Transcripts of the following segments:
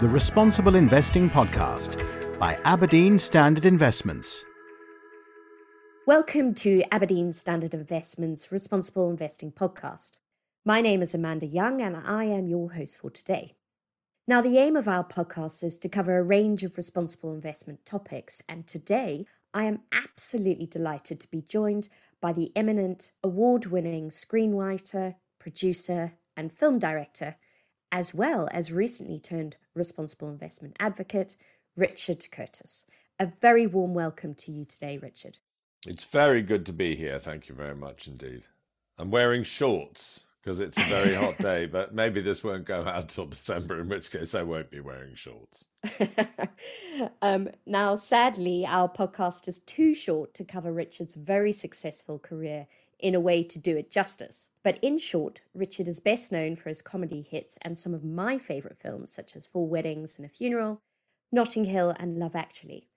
the Responsible Investing Podcast by Aberdeen Standard Investments. Welcome to Aberdeen Standard Investments Responsible Investing Podcast. My name is Amanda Young and I am your host for today. Now, the aim of our podcast is to cover a range of responsible investment topics, and today I am absolutely delighted to be joined by the eminent award winning screenwriter, producer, and film director as well as recently turned responsible investment advocate, Richard Curtis. A very warm welcome to you today, Richard. It's very good to be here. Thank you very much indeed. I'm wearing shorts because it's a very hot day, but maybe this won't go out till December, in which case I won't be wearing shorts. um, now, sadly, our podcast is too short to cover Richard's very successful career in a way to do it justice. But in short, Richard is best known for his comedy hits and some of my favourite films, such as Four Weddings and a Funeral, Notting Hill, and Love Actually.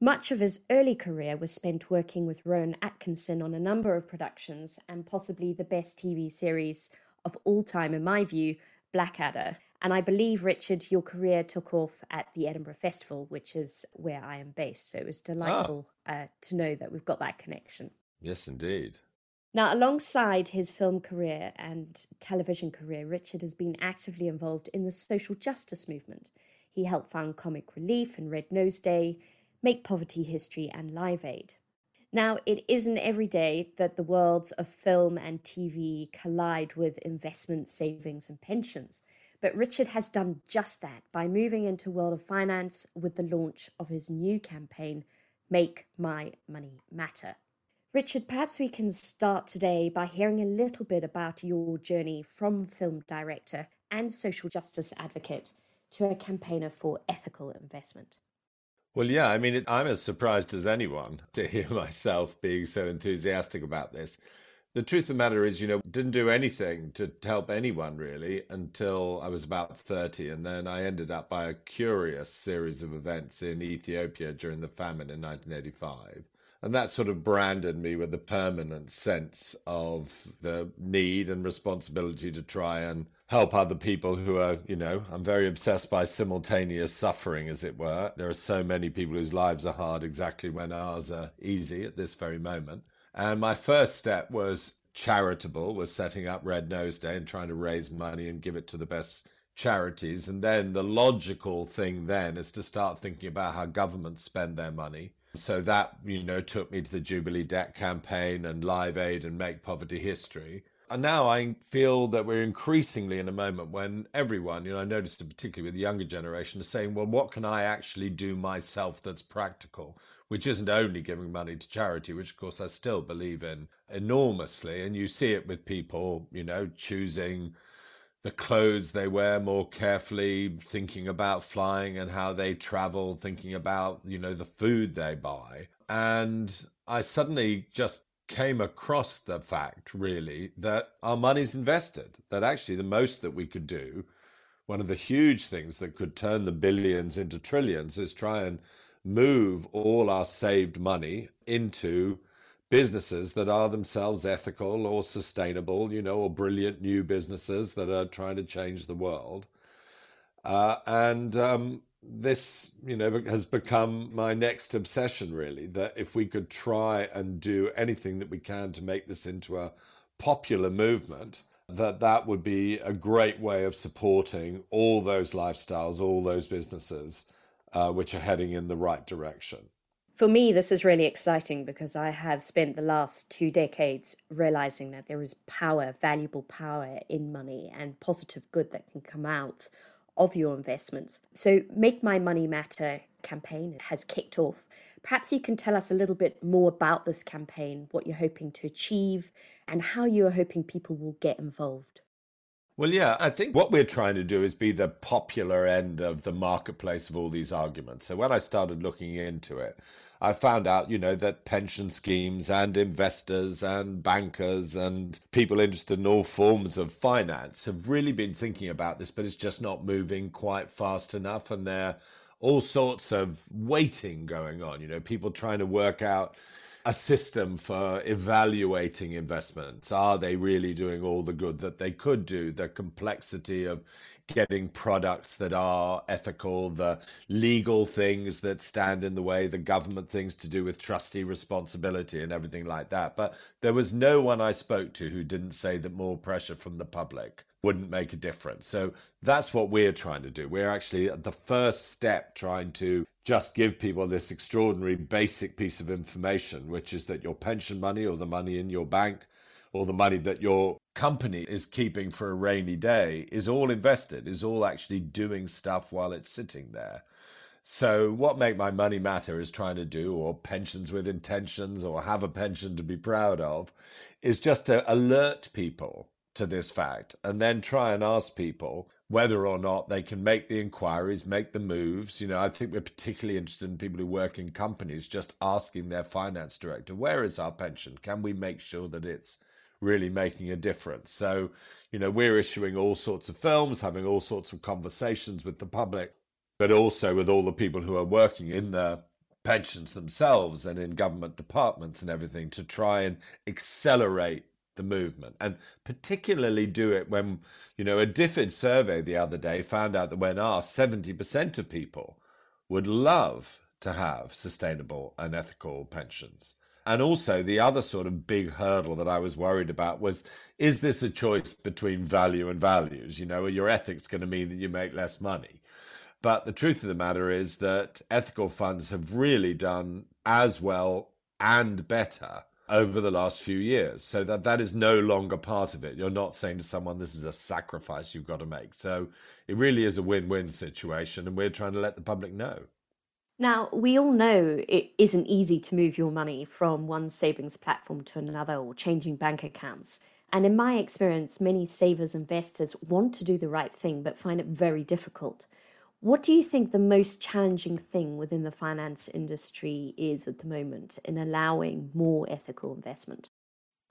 Much of his early career was spent working with Rowan Atkinson on a number of productions, and possibly the best TV series of all time, in my view, Blackadder. And I believe, Richard, your career took off at the Edinburgh Festival, which is where I am based. So it was delightful oh. uh, to know that we've got that connection. Yes, indeed. Now, alongside his film career and television career, Richard has been actively involved in the social justice movement. He helped found Comic Relief and Red Nose Day, Make Poverty History, and Live Aid. Now, it isn't every day that the worlds of film and TV collide with investment, savings, and pensions. But Richard has done just that by moving into world of finance with the launch of his new campaign, Make My Money Matter. Richard, perhaps we can start today by hearing a little bit about your journey from film director and social justice advocate to a campaigner for ethical investment. Well, yeah, I mean, I'm as surprised as anyone to hear myself being so enthusiastic about this. The truth of the matter is, you know, didn't do anything to help anyone really until I was about 30. And then I ended up by a curious series of events in Ethiopia during the famine in 1985 and that sort of branded me with a permanent sense of the need and responsibility to try and help other people who are, you know, I'm very obsessed by simultaneous suffering, as it were. There are so many people whose lives are hard exactly when ours are easy at this very moment. And my first step was charitable, was setting up Red Nose Day and trying to raise money and give it to the best charities. And then the logical thing then is to start thinking about how governments spend their money so that, you know, took me to the Jubilee Debt Campaign and Live Aid and Make Poverty History. And now I feel that we're increasingly in a moment when everyone, you know, I noticed it particularly with the younger generation, is saying, well, what can I actually do myself that's practical? Which isn't only giving money to charity, which of course I still believe in enormously. And you see it with people, you know, choosing the clothes they wear more carefully, thinking about flying and how they travel, thinking about, you know, the food they buy. And I suddenly just came across the fact, really, that our money's invested, that actually the most that we could do, one of the huge things that could turn the billions into trillions, is try and move all our saved money into businesses that are themselves ethical or sustainable, you know, or brilliant new businesses that are trying to change the world. Uh, and um, this, you know, has become my next obsession, really. That if we could try and do anything that we can to make this into a popular movement, that that would be a great way of supporting all those lifestyles, all those businesses, uh, which are heading in the right direction for me, this is really exciting because I have spent the last two decades realizing that there is power, valuable power in money and positive good that can come out of your investments. So, Make My Money Matter campaign has kicked off. Perhaps you can tell us a little bit more about this campaign, what you're hoping to achieve, and how you are hoping people will get involved. Well, yeah, I think what we're trying to do is be the popular end of the marketplace of all these arguments. So when I started looking into it, I found out, you know, that pension schemes and investors and bankers and people interested in all forms of finance have really been thinking about this, but it's just not moving quite fast enough. And there are all sorts of waiting going on, you know, people trying to work out a system for evaluating investments. Are they really doing all the good that they could do? The complexity of getting products that are ethical, the legal things that stand in the way, the government things to do with trustee responsibility and everything like that. But there was no one I spoke to who didn't say that more pressure from the public wouldn't make a difference. So that's what we're trying to do. We're actually at the first step trying to just give people this extraordinary basic piece of information, which is that your pension money or the money in your bank or the money that your company is keeping for a rainy day is all invested, is all actually doing stuff while it's sitting there. So, what Make My Money Matter is trying to do, or Pensions with Intentions, or Have a Pension to Be Proud of, is just to alert people to this fact and then try and ask people whether or not they can make the inquiries, make the moves. You know, I think we're particularly interested in people who work in companies just asking their finance director, where is our pension? Can we make sure that it's really making a difference? So, you know, we're issuing all sorts of films, having all sorts of conversations with the public, but also with all the people who are working in the pensions themselves and in government departments and everything to try and accelerate the movement and particularly do it when you know a DFID survey the other day found out that when asked 70% of people would love to have sustainable and ethical pensions. And also the other sort of big hurdle that I was worried about was is this a choice between value and values? You know are your ethics going to mean that you make less money. But the truth of the matter is that ethical funds have really done as well and better over the last few years. So that that is no longer part of it. You're not saying to someone this is a sacrifice you've got to make. So it really is a win-win situation and we're trying to let the public know. Now we all know it isn't easy to move your money from one savings platform to another or changing bank accounts. And in my experience many savers investors want to do the right thing but find it very difficult what do you think the most challenging thing within the finance industry is at the moment in allowing more ethical investment?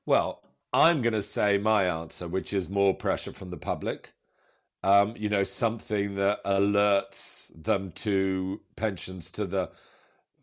Well, I'm going to say my answer, which is more pressure from the public. Um, you know, something that alerts them to pensions to the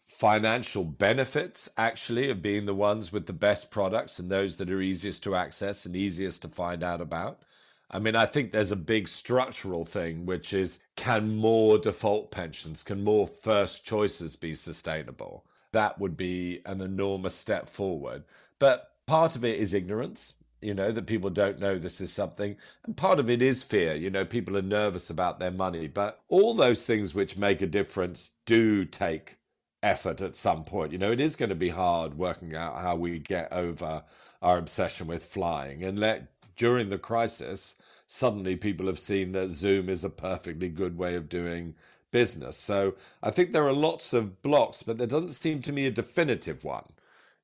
financial benefits actually of being the ones with the best products and those that are easiest to access and easiest to find out about. I mean, I think there's a big structural thing, which is can more default pensions, can more first choices be sustainable? That would be an enormous step forward. But part of it is ignorance, you know, that people don't know this is something. And part of it is fear, you know, people are nervous about their money. But all those things which make a difference do take effort at some point. You know, it is going to be hard working out how we get over our obsession with flying and let during the crisis, suddenly people have seen that Zoom is a perfectly good way of doing business. So I think there are lots of blocks, but there doesn't seem to me a definitive one.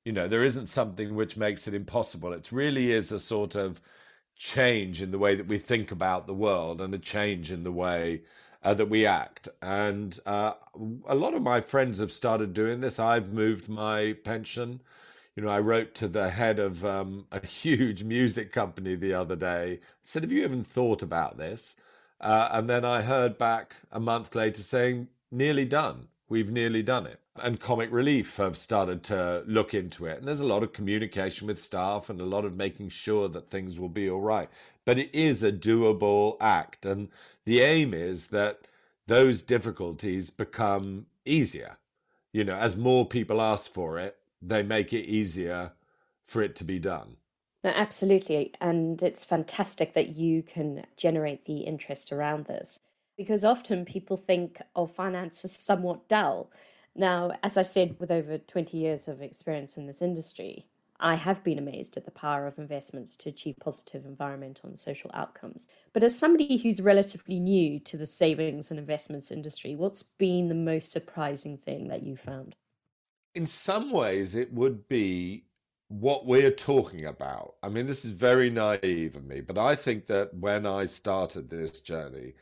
You know, there isn't something which makes it impossible. It really is a sort of change in the way that we think about the world and a change in the way uh, that we act. And uh, a lot of my friends have started doing this. I've moved my pension you know, I wrote to the head of um, a huge music company the other day, said, Have you even thought about this? Uh, and then I heard back a month later saying, Nearly done. We've nearly done it. And Comic Relief have started to look into it. And there's a lot of communication with staff and a lot of making sure that things will be all right. But it is a doable act. And the aim is that those difficulties become easier. You know, as more people ask for it, they make it easier for it to be done. No, absolutely. And it's fantastic that you can generate the interest around this because often people think of finance as somewhat dull. Now, as I said, with over 20 years of experience in this industry, I have been amazed at the power of investments to achieve positive environmental and social outcomes. But as somebody who's relatively new to the savings and investments industry, what's been the most surprising thing that you found? In some ways, it would be what we're talking about. I mean, this is very naive of me, but I think that when I started this journey,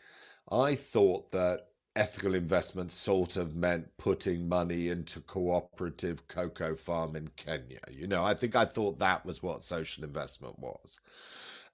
I thought that ethical investment sort of meant putting money into cooperative cocoa farm in Kenya. You know, I think I thought that was what social investment was.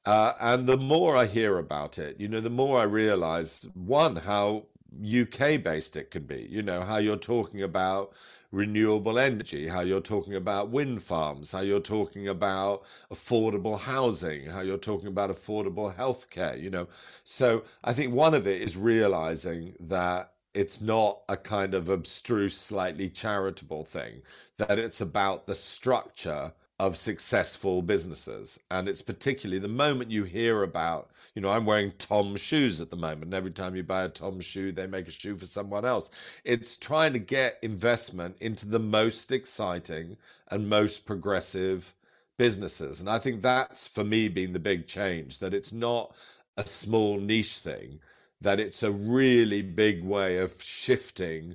Uh, and the more I hear about it, you know, the more I realize one, how UK based it can be. You know, how you're talking about renewable energy, how you're talking about wind farms, how you're talking about affordable housing, how you're talking about affordable healthcare, you know. So I think one of it is realizing that it's not a kind of abstruse, slightly charitable thing, that it's about the structure of successful businesses. And it's particularly the moment you hear about, you know, I'm wearing Tom shoes at the moment. And every time you buy a Tom shoe, they make a shoe for someone else. It's trying to get investment into the most exciting and most progressive businesses. And I think that's for me been the big change that it's not a small niche thing, that it's a really big way of shifting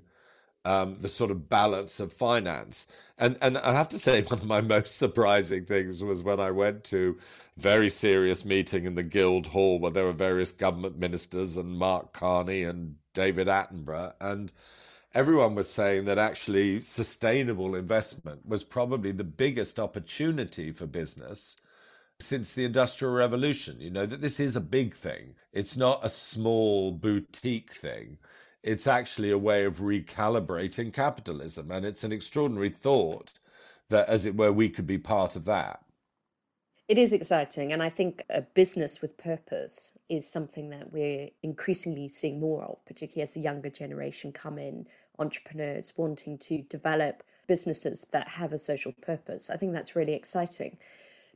um, the sort of balance of finance. And and I have to say, one of my most surprising things was when I went to a very serious meeting in the Guildhall where there were various government ministers and Mark Carney and David Attenborough. And everyone was saying that actually sustainable investment was probably the biggest opportunity for business since the industrial revolution. You know that this is a big thing. It's not a small boutique thing it's actually a way of recalibrating capitalism. And it's an extraordinary thought that, as it were, we could be part of that. It is exciting. And I think a business with purpose is something that we're increasingly seeing more of, particularly as a younger generation come in, entrepreneurs wanting to develop businesses that have a social purpose. I think that's really exciting.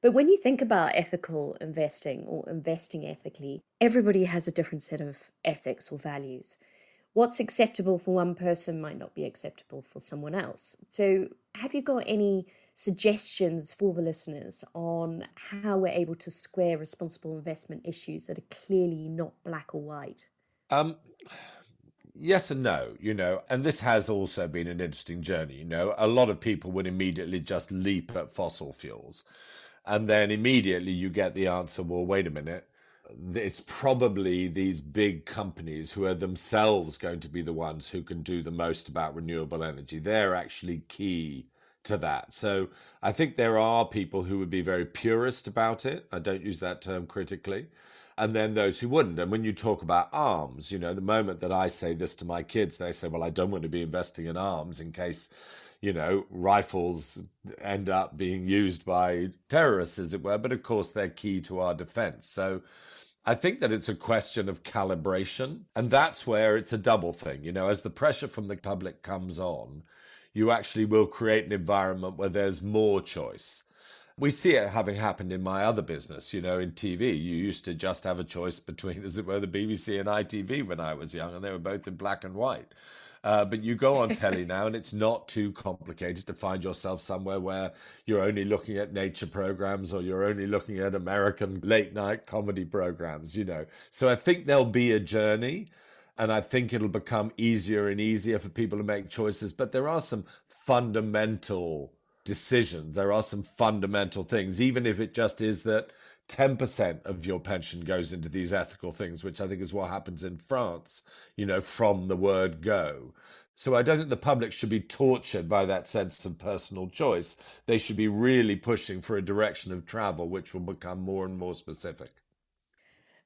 But when you think about ethical investing or investing ethically, everybody has a different set of ethics or values what's acceptable for one person might not be acceptable for someone else. So, have you got any suggestions for the listeners on how we're able to square responsible investment issues that are clearly not black or white? Um, yes and no, you know, and this has also been an interesting journey. You know, a lot of people would immediately just leap at fossil fuels. And then immediately you get the answer, well, wait a minute it's probably these big companies who are themselves going to be the ones who can do the most about renewable energy. They're actually key to that. So I think there are people who would be very purist about it. I don't use that term critically. And then those who wouldn't. And when you talk about arms, you know, the moment that I say this to my kids, they say, well, I don't want to be investing in arms in case you know, rifles end up being used by terrorists, as it were. But of course, they're key to our defense. So I think that it's a question of calibration. And that's where it's a double thing. You know, as the pressure from the public comes on, you actually will create an environment where there's more choice. We see it having happened in my other business, you know, in TV. You used to just have a choice between, as it were, the BBC and ITV when I was young, and they were both in black and white. Uh, but you go on telly now, and it's not too complicated to find yourself somewhere where you're only looking at nature programs or you're only looking at American late night comedy programs, you know. So I think there'll be a journey, and I think it'll become easier and easier for people to make choices. But there are some fundamental decisions, there are some fundamental things, even if it just is that 10% of your pension goes into these ethical things, which I think is what happens in France, you know, from the word go. So I don't think the public should be tortured by that sense of personal choice. They should be really pushing for a direction of travel which will become more and more specific.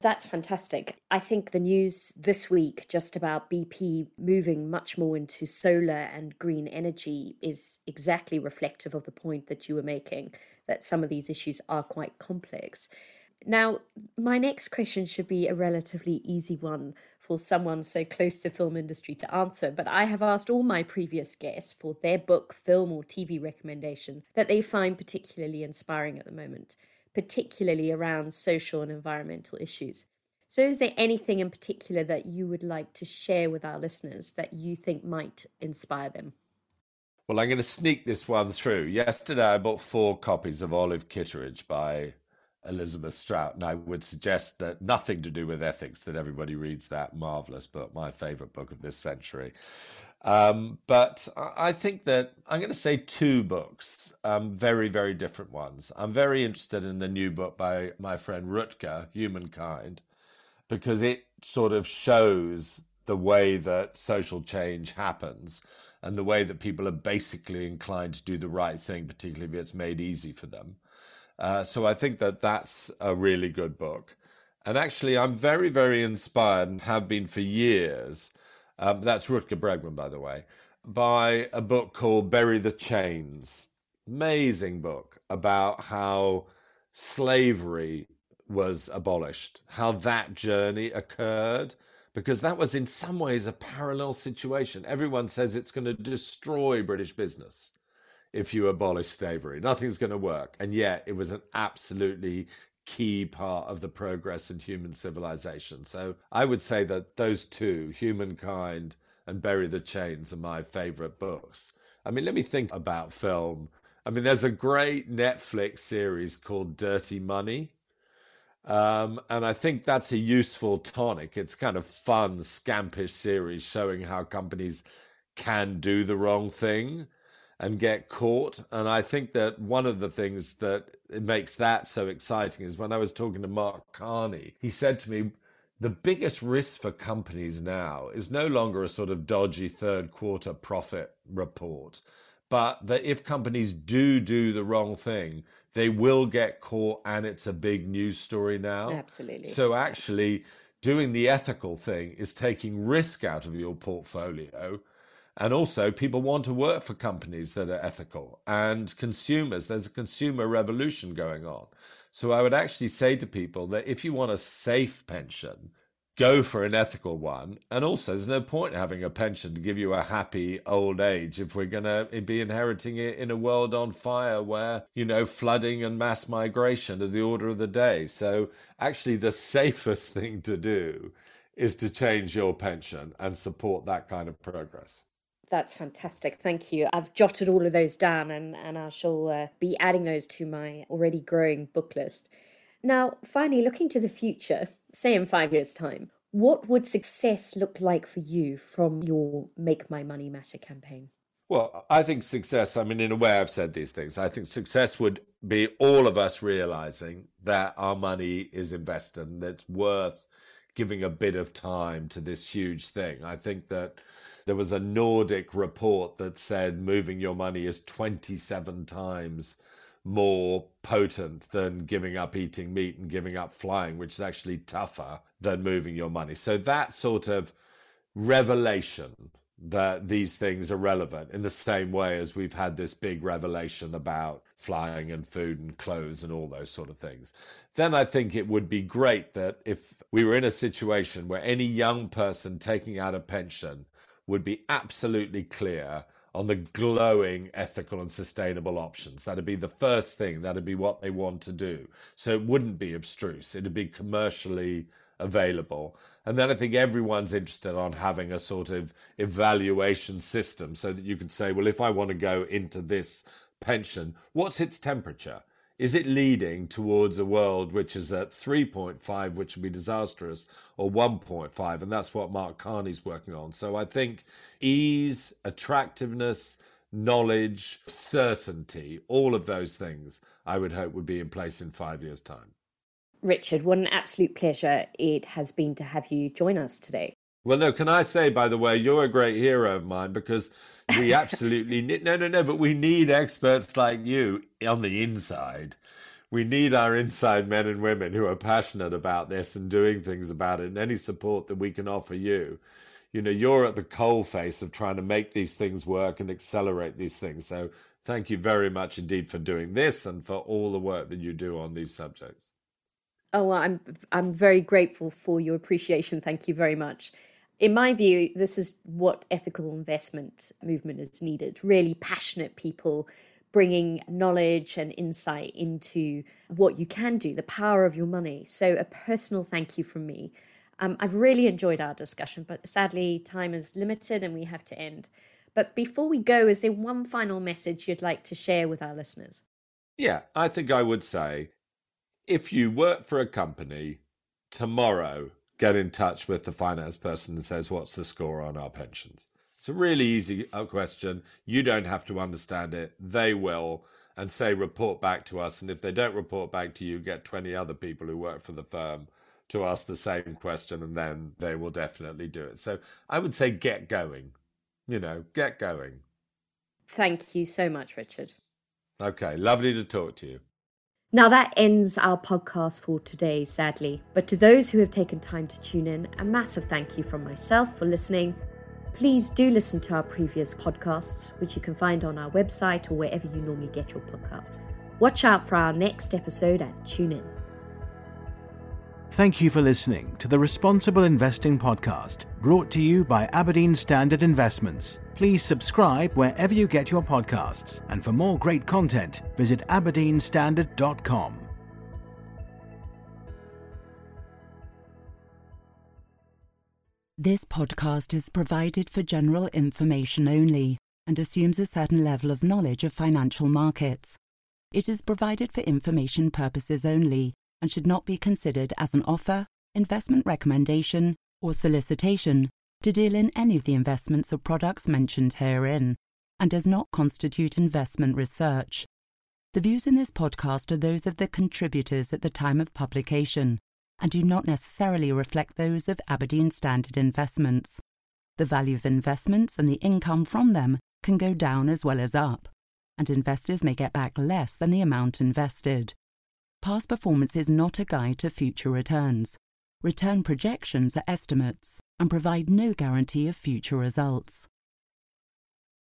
That's fantastic. I think the news this week just about BP moving much more into solar and green energy is exactly reflective of the point that you were making that some of these issues are quite complex. Now, my next question should be a relatively easy one for someone so close to film industry to answer, but I have asked all my previous guests for their book, film, or TV recommendation that they find particularly inspiring at the moment, particularly around social and environmental issues. So, is there anything in particular that you would like to share with our listeners that you think might inspire them? Well, I'm going to sneak this one through. Yesterday, I bought four copies of Olive Kitteridge by Elizabeth Strout, and I would suggest that nothing to do with ethics, that everybody reads that marvelous book, my favorite book of this century. Um, but I think that I'm going to say two books, um, very, very different ones. I'm very interested in the new book by my friend Rutger, Humankind, because it sort of shows the way that social change happens and the way that people are basically inclined to do the right thing, particularly if it's made easy for them. Uh, so I think that that's a really good book. And actually, I'm very, very inspired and have been for years Um, that's Rutger Bregman, by the way, by a book called Bury the Chains. Amazing book about how slavery was abolished, how that journey occurred, because that was in some ways a parallel situation. Everyone says it's going to destroy British business if you abolish slavery. Nothing's going to work. And yet it was an absolutely key part of the progress in human civilization. So I would say that those two, Humankind and Bury the Chains, are my favorite books. I mean, let me think about film. I mean, there's a great Netflix series called Dirty Money. Um, and I think that's a useful tonic. It's kind of fun, scampish series showing how companies can do the wrong thing and get caught. And I think that one of the things that makes that so exciting is when I was talking to Mark Carney, he said to me, the biggest risk for companies now is no longer a sort of dodgy third quarter profit report, but that if companies do do the wrong thing, they will get caught and it's a big news story now. Absolutely. So actually, doing the ethical thing is taking risk out of your portfolio and also, people want to work for companies that are ethical and consumers. There's a consumer revolution going on. So, I would actually say to people that if you want a safe pension, go for an ethical one. And also, there's no point having a pension to give you a happy old age if we're going to be inheriting it in a world on fire where, you know, flooding and mass migration are the order of the day. So, actually, the safest thing to do is to change your pension and support that kind of progress. That's fantastic. Thank you. I've jotted all of those down and, and I shall uh, be adding those to my already growing book list. Now, finally, looking to the future, say in five years' time, what would success look like for you from your Make My Money Matter campaign? Well, I think success, I mean, in a way, I've said these things. I think success would be all of us realizing that our money is invested and it's worth giving a bit of time to this huge thing. I think that there was a Nordea report that said moving your money is 27 times more potent than giving up eating meat and giving up flying, which is actually tougher than moving your money. So that sort of revelation that these things are relevant in the same way as we've had this big revelation about flying and food and clothes and all those sort of things. Then I think it would be great that if we were in a situation where any young person taking out a pension would be absolutely clear on the glowing ethical and sustainable options. That'd be the first thing. That'd be what they want to do. So it wouldn't be abstruse. It'd be commercially available. And then I think everyone's interested on having a sort of evaluation system so that you can say, well, if I want to go into this pension, what's its temperature? Is it leading towards a world which is at 3.5, which would be disastrous, or 1.5? And that's what Mark Carney's working on. So I think ease, attractiveness, knowledge, certainty, all of those things I would hope would be in place in five years' time. Richard, what an absolute pleasure it has been to have you join us today. Well, no, can I say, by the way, you're a great hero of mine because we absolutely need, no, no, no, but we need experts like you on the inside. We need our inside men and women who are passionate about this and doing things about it, and any support that we can offer you. You know, you're at the coal face of trying to make these things work and accelerate these things. So, thank you very much indeed for doing this and for all the work that you do on these subjects. Oh, well, I'm I'm very grateful for your appreciation. Thank you very much in my view, this is what ethical investment movement is needed. Really passionate people bringing knowledge and insight into what you can do, the power of your money. So, a personal thank you from me. Um, I've really enjoyed our discussion, but sadly, time is limited and we have to end. But before we go, is there one final message you'd like to share with our listeners? Yeah, I think I would say if you work for a company tomorrow, get in touch with the finance person and says, What's the score on our pensions? It's a really easy uh, question. You don't have to understand it. They will. And say, report back to us. And if they don't report back to you, get 20 other people who work for the firm to ask the same question, and then they will definitely do it. So I would say, get going. You know, get going. Thank you so much, Richard. Okay, lovely to talk to you. Now, that ends our podcast for today, sadly. But to those who have taken time to tune in, a massive thank you from myself for listening. Please do listen to our previous podcasts, which you can find on our website or wherever you normally get your podcasts. Watch out for our next episode and tune in. Thank you for listening to the Responsible Investing Podcast, brought to you by Aberdeen Standard Investments. Please subscribe wherever you get your podcasts, and for more great content, visit aberdeenstandard.com. This podcast is provided for general information only and assumes a certain level of knowledge of financial markets. It is provided for information purposes only and should not be considered as an offer, investment recommendation, or solicitation to deal in any of the investments or products mentioned herein, and does not constitute investment research. The views in this podcast are those of the contributors at the time of publication and do not necessarily reflect those of Aberdeen Standard Investments. The value of investments and the income from them can go down as well as up, and investors may get back less than the amount invested. Past performance is not a guide to future returns. Return projections are estimates and provide no guarantee of future results.